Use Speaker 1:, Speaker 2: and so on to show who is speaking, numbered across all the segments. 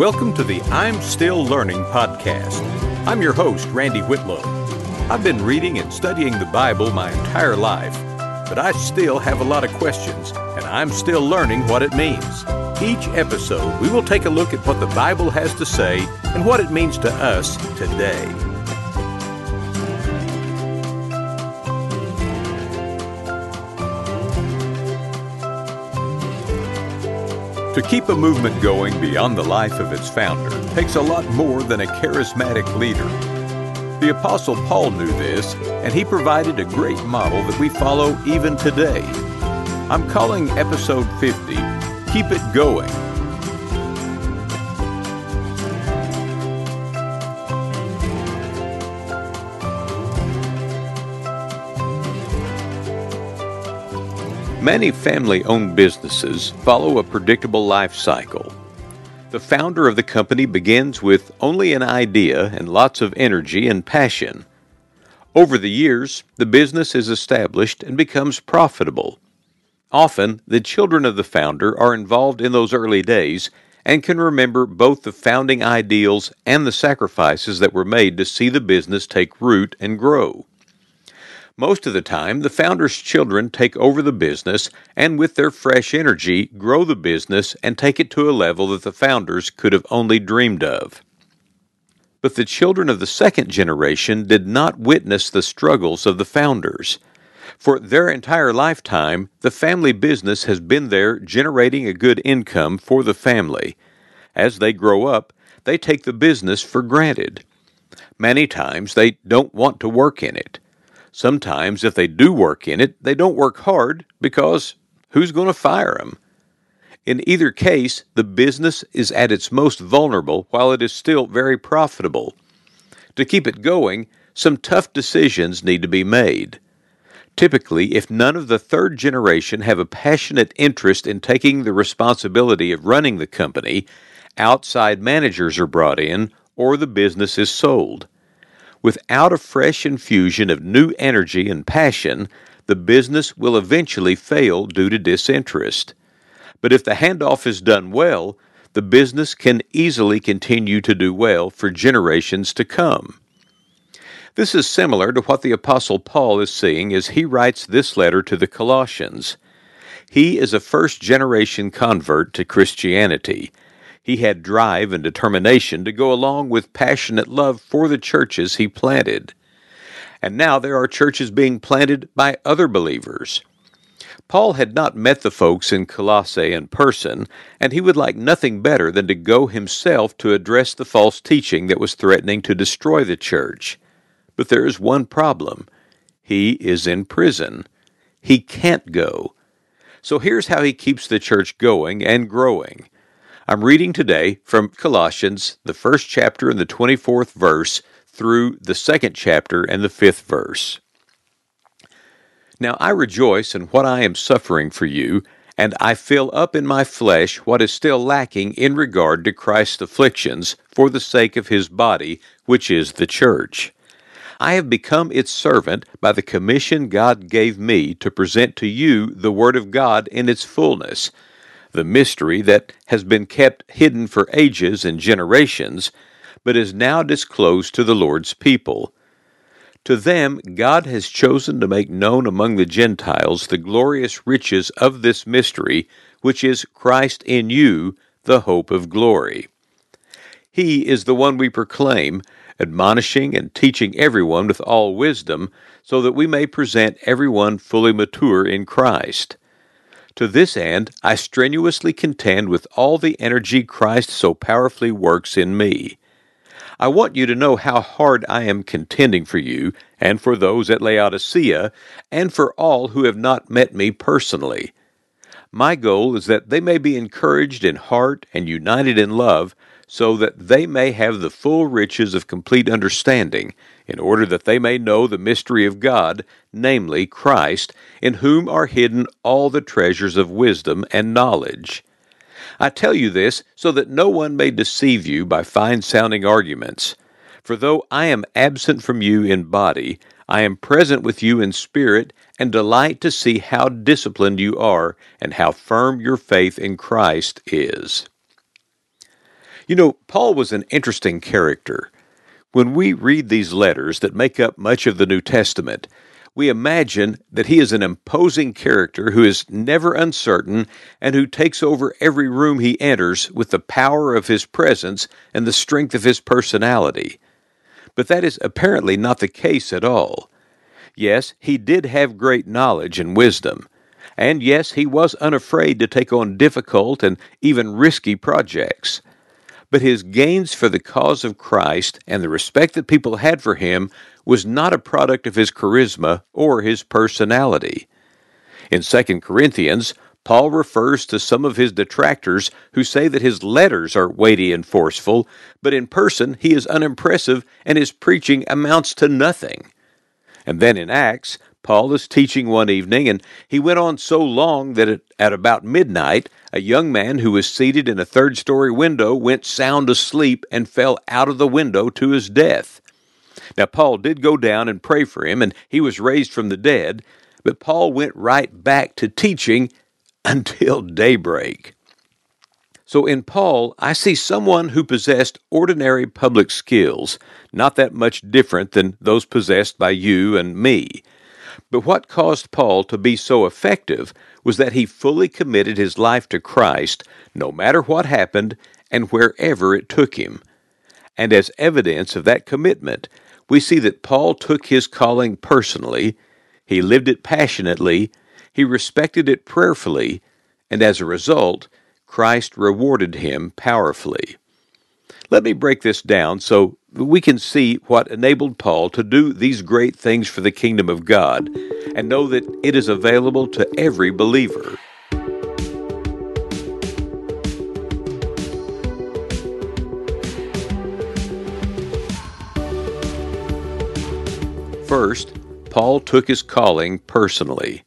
Speaker 1: Welcome to the I'm Still Learning podcast. I'm your host, Randy Whitlow. I've been reading and studying the Bible my entire life, but I still have a lot of questions, and I'm still learning what it means. Each episode, we will take a look at what the Bible has to say and what it means to us today. To keep a movement going beyond the life of its founder takes a lot more than a charismatic leader. The Apostle Paul knew this, and he provided a great model that we follow even today. I'm calling episode 50 Keep It Going Many family owned businesses follow a predictable life cycle. The founder of the company begins with only an idea and lots of energy and passion. Over the years, the business is established and becomes profitable. Often, the children of the founder are involved in those early days and can remember both the founding ideals and the sacrifices that were made to see the business take root and grow. Most of the time, the founder's children take over the business and, with their fresh energy, grow the business and take it to a level that the founders could have only dreamed of. But the children of the second generation did not witness the struggles of the founders. For their entire lifetime, the family business has been there generating a good income for the family. As they grow up, they take the business for granted. Many times they don't want to work in it. Sometimes, if they do work in it, they don't work hard because who's going to fire them? In either case, the business is at its most vulnerable while it is still very profitable. To keep it going, some tough decisions need to be made. Typically, if none of the third generation have a passionate interest in taking the responsibility of running the company, outside managers are brought in or the business is sold. Without a fresh infusion of new energy and passion, the business will eventually fail due to disinterest. But if the handoff is done well, the business can easily continue to do well for generations to come. This is similar to what the Apostle Paul is seeing as he writes this letter to the Colossians. He is a first generation convert to Christianity he had drive and determination to go along with passionate love for the churches he planted. And now there are churches being planted by other believers. Paul had not met the folks in Colossae in person, and he would like nothing better than to go himself to address the false teaching that was threatening to destroy the church. But there is one problem he is in prison. He can't go. So here's how he keeps the church going and growing. I'm reading today from Colossians, the first chapter and the 24th verse, through the second chapter and the fifth verse. Now I rejoice in what I am suffering for you, and I fill up in my flesh what is still lacking in regard to Christ's afflictions for the sake of his body, which is the church. I have become its servant by the commission God gave me to present to you the Word of God in its fullness the mystery that has been kept hidden for ages and generations, but is now disclosed to the Lord's people. To them, God has chosen to make known among the Gentiles the glorious riches of this mystery, which is Christ in you, the hope of glory. He is the one we proclaim, admonishing and teaching everyone with all wisdom, so that we may present everyone fully mature in Christ. To this end, I strenuously contend with all the energy Christ so powerfully works in me. I want you to know how hard I am contending for you, and for those at Laodicea, and for all who have not met me personally. My goal is that they may be encouraged in heart and united in love, so that they may have the full riches of complete understanding, in order that they may know the mystery of God, namely Christ, in whom are hidden all the treasures of wisdom and knowledge. I tell you this so that no one may deceive you by fine sounding arguments. For though I am absent from you in body, I am present with you in spirit, and delight to see how disciplined you are, and how firm your faith in Christ is. You know, Paul was an interesting character. When we read these letters that make up much of the New Testament, we imagine that he is an imposing character who is never uncertain and who takes over every room he enters with the power of his presence and the strength of his personality. But that is apparently not the case at all. Yes, he did have great knowledge and wisdom. And yes, he was unafraid to take on difficult and even risky projects but his gains for the cause of Christ and the respect that people had for him was not a product of his charisma or his personality. In 2 Corinthians, Paul refers to some of his detractors who say that his letters are weighty and forceful, but in person he is unimpressive and his preaching amounts to nothing. And then in Acts, Paul is teaching one evening, and he went on so long that at, about midnight, a young man who was seated in a third story window went sound asleep and fell out of the window to his death. Now, Paul did go down and pray for him, and he was raised from the dead, but Paul went right back to teaching until daybreak. So in Paul, I see someone who possessed ordinary public skills, not that much different than those possessed by you and me. But what caused Paul to be so effective was that he fully committed his life to Christ, no matter what happened and wherever it took him. And as evidence of that commitment, we see that Paul took his calling personally, he lived it passionately, he respected it prayerfully, and as a result, Christ rewarded him powerfully. Let me break this down so we can see what enabled Paul to do these great things for the kingdom of God and know that it is available to every believer. First, Paul took his calling personally.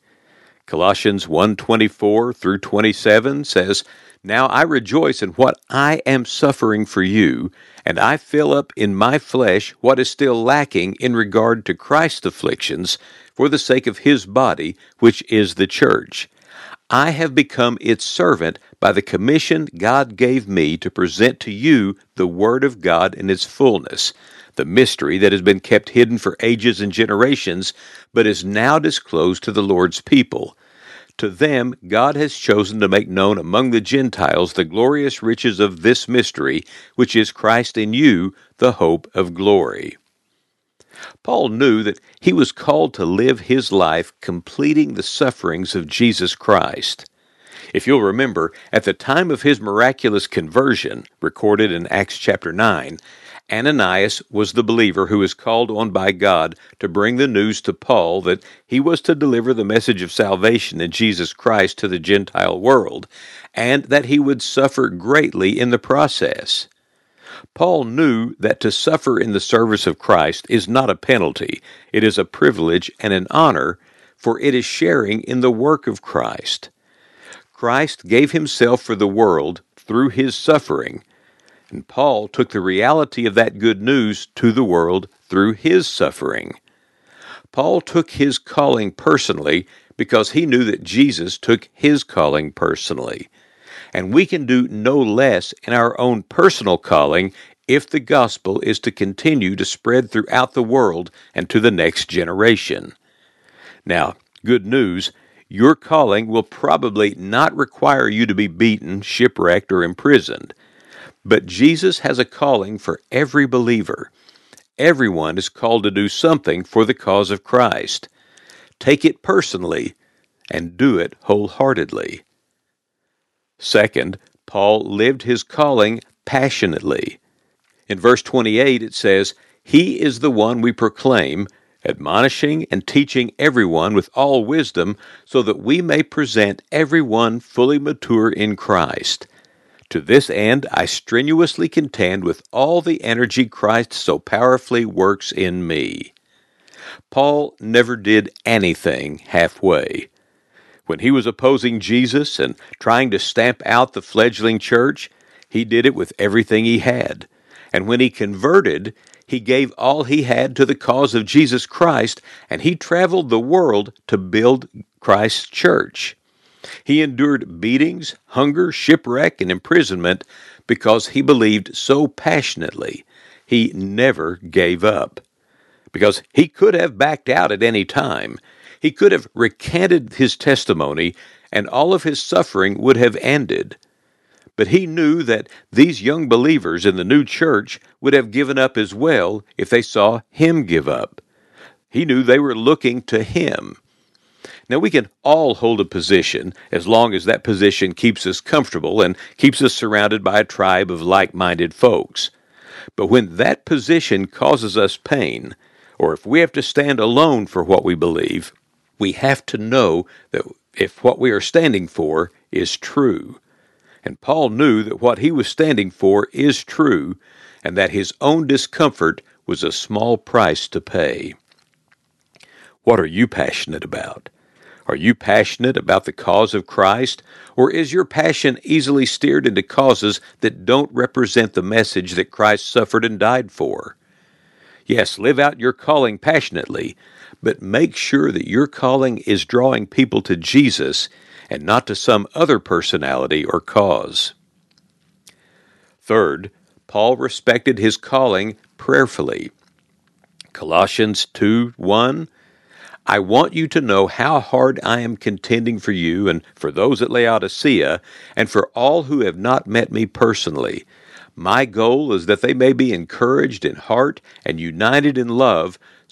Speaker 1: Colossians 1:24 through 27 says, "Now I rejoice in what I am suffering for you, and I fill up in my flesh what is still lacking in regard to Christ's afflictions for the sake of his body, which is the church. I have become its servant by the commission God gave me to present to you the Word of God in its fullness, the mystery that has been kept hidden for ages and generations, but is now disclosed to the Lord's people. To them, God has chosen to make known among the Gentiles the glorious riches of this mystery, which is Christ in you, the hope of glory. Paul knew that he was called to live his life completing the sufferings of Jesus Christ. If you'll remember, at the time of his miraculous conversion, recorded in Acts chapter 9, Ananias was the believer who was called on by God to bring the news to Paul that he was to deliver the message of salvation in Jesus Christ to the Gentile world, and that he would suffer greatly in the process. Paul knew that to suffer in the service of Christ is not a penalty, it is a privilege and an honor, for it is sharing in the work of Christ. Christ gave himself for the world through his suffering and Paul took the reality of that good news to the world through his suffering. Paul took his calling personally because he knew that Jesus took his calling personally. And we can do no less in our own personal calling if the gospel is to continue to spread throughout the world and to the next generation. Now, good news your calling will probably not require you to be beaten, shipwrecked, or imprisoned. But Jesus has a calling for every believer. Everyone is called to do something for the cause of Christ. Take it personally and do it wholeheartedly. Second, Paul lived his calling passionately. In verse 28, it says, He is the one we proclaim, admonishing and teaching everyone with all wisdom, so that we may present everyone fully mature in Christ. To this end, I strenuously contend with all the energy Christ so powerfully works in me. Paul never did anything halfway. When he was opposing Jesus and trying to stamp out the fledgling church, he did it with everything he had. And when he converted, he gave all he had to the cause of Jesus Christ, and he traveled the world to build Christ's church. He endured beatings, hunger, shipwreck, and imprisonment because he believed so passionately. He never gave up. Because he could have backed out at any time. He could have recanted his testimony, and all of his suffering would have ended. But he knew that these young believers in the new church would have given up as well if they saw him give up. He knew they were looking to him. Now, we can all hold a position as long as that position keeps us comfortable and keeps us surrounded by a tribe of like minded folks. But when that position causes us pain, or if we have to stand alone for what we believe, we have to know that if what we are standing for is true. And Paul knew that what he was standing for is true, and that his own discomfort was a small price to pay. What are you passionate about? Are you passionate about the cause of Christ, or is your passion easily steered into causes that don't represent the message that Christ suffered and died for? Yes, live out your calling passionately, but make sure that your calling is drawing people to Jesus and not to some other personality or cause. Third, Paul respected his calling prayerfully. Colossians 2 1 I want you to know how hard I am contending for you and for those at Laodicea and for all who have not met me personally. My goal is that they may be encouraged in heart and united in love,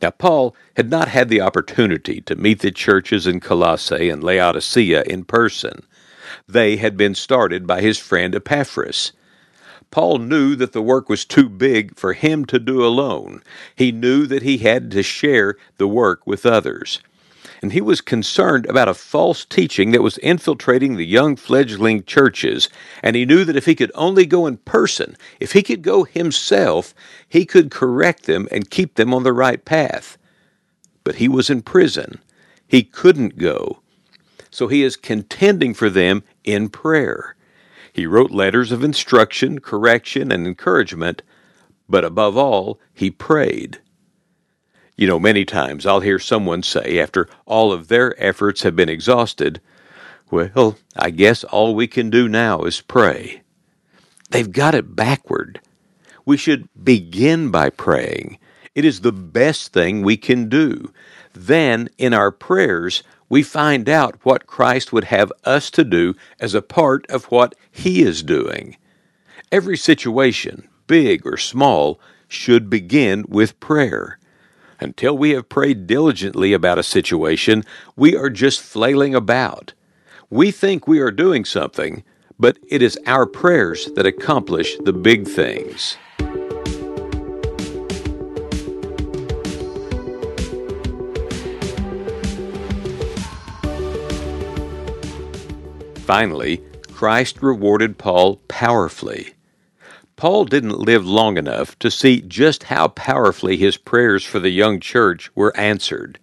Speaker 1: Now, Paul had not had the opportunity to meet the churches in Colossae and Laodicea in person. They had been started by his friend Epaphras. Paul knew that the work was too big for him to do alone. He knew that he had to share the work with others and he was concerned about a false teaching that was infiltrating the young fledgling churches, and he knew that if he could only go in person, if he could go himself, he could correct them and keep them on the right path. But he was in prison. He couldn't go. So he is contending for them in prayer. He wrote letters of instruction, correction, and encouragement, but above all, he prayed. You know, many times I'll hear someone say, after all of their efforts have been exhausted, Well, I guess all we can do now is pray. They've got it backward. We should begin by praying. It is the best thing we can do. Then, in our prayers, we find out what Christ would have us to do as a part of what He is doing. Every situation, big or small, should begin with prayer. Until we have prayed diligently about a situation, we are just flailing about. We think we are doing something, but it is our prayers that accomplish the big things. Finally, Christ rewarded Paul powerfully. Paul didn't live long enough to see just how powerfully his prayers for the young church were answered.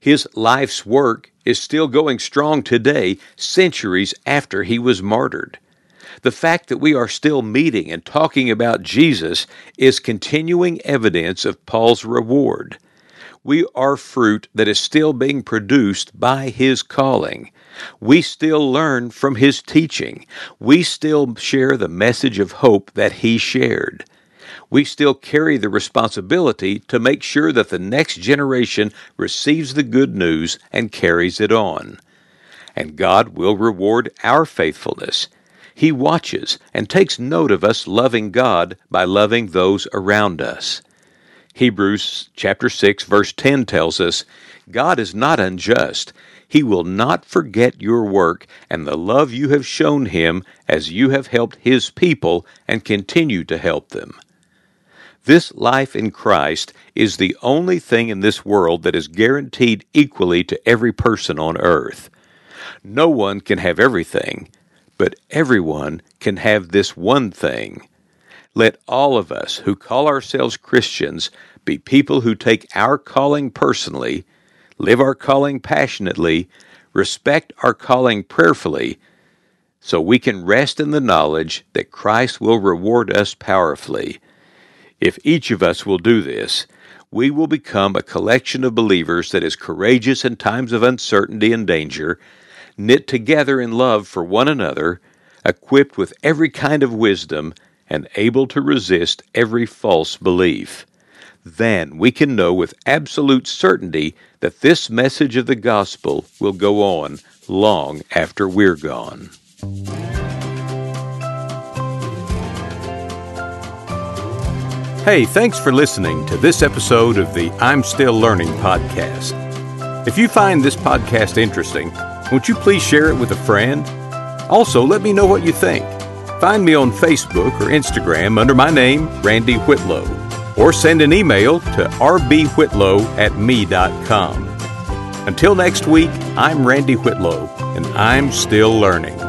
Speaker 1: His life's work is still going strong today, centuries after he was martyred. The fact that we are still meeting and talking about Jesus is continuing evidence of Paul's reward. We are fruit that is still being produced by his calling. We still learn from his teaching. We still share the message of hope that he shared. We still carry the responsibility to make sure that the next generation receives the good news and carries it on. And God will reward our faithfulness. He watches and takes note of us loving God by loving those around us. Hebrews chapter 6 verse 10 tells us, God is not unjust. He will not forget your work and the love you have shown him as you have helped his people and continue to help them. This life in Christ is the only thing in this world that is guaranteed equally to every person on earth. No one can have everything, but everyone can have this one thing. Let all of us who call ourselves Christians be people who take our calling personally, live our calling passionately, respect our calling prayerfully, so we can rest in the knowledge that Christ will reward us powerfully. If each of us will do this, we will become a collection of believers that is courageous in times of uncertainty and danger, knit together in love for one another, equipped with every kind of wisdom, and able to resist every false belief. Then we can know with absolute certainty that this message of the gospel will go on long after we're gone. Hey, thanks for listening to this episode of the I'm Still Learning podcast. If you find this podcast interesting, won't you please share it with a friend? Also, let me know what you think. Find me on Facebook or Instagram under my name, Randy Whitlow, or send an email to rbwhitlow at me.com. Until next week, I'm Randy Whitlow, and I'm still learning.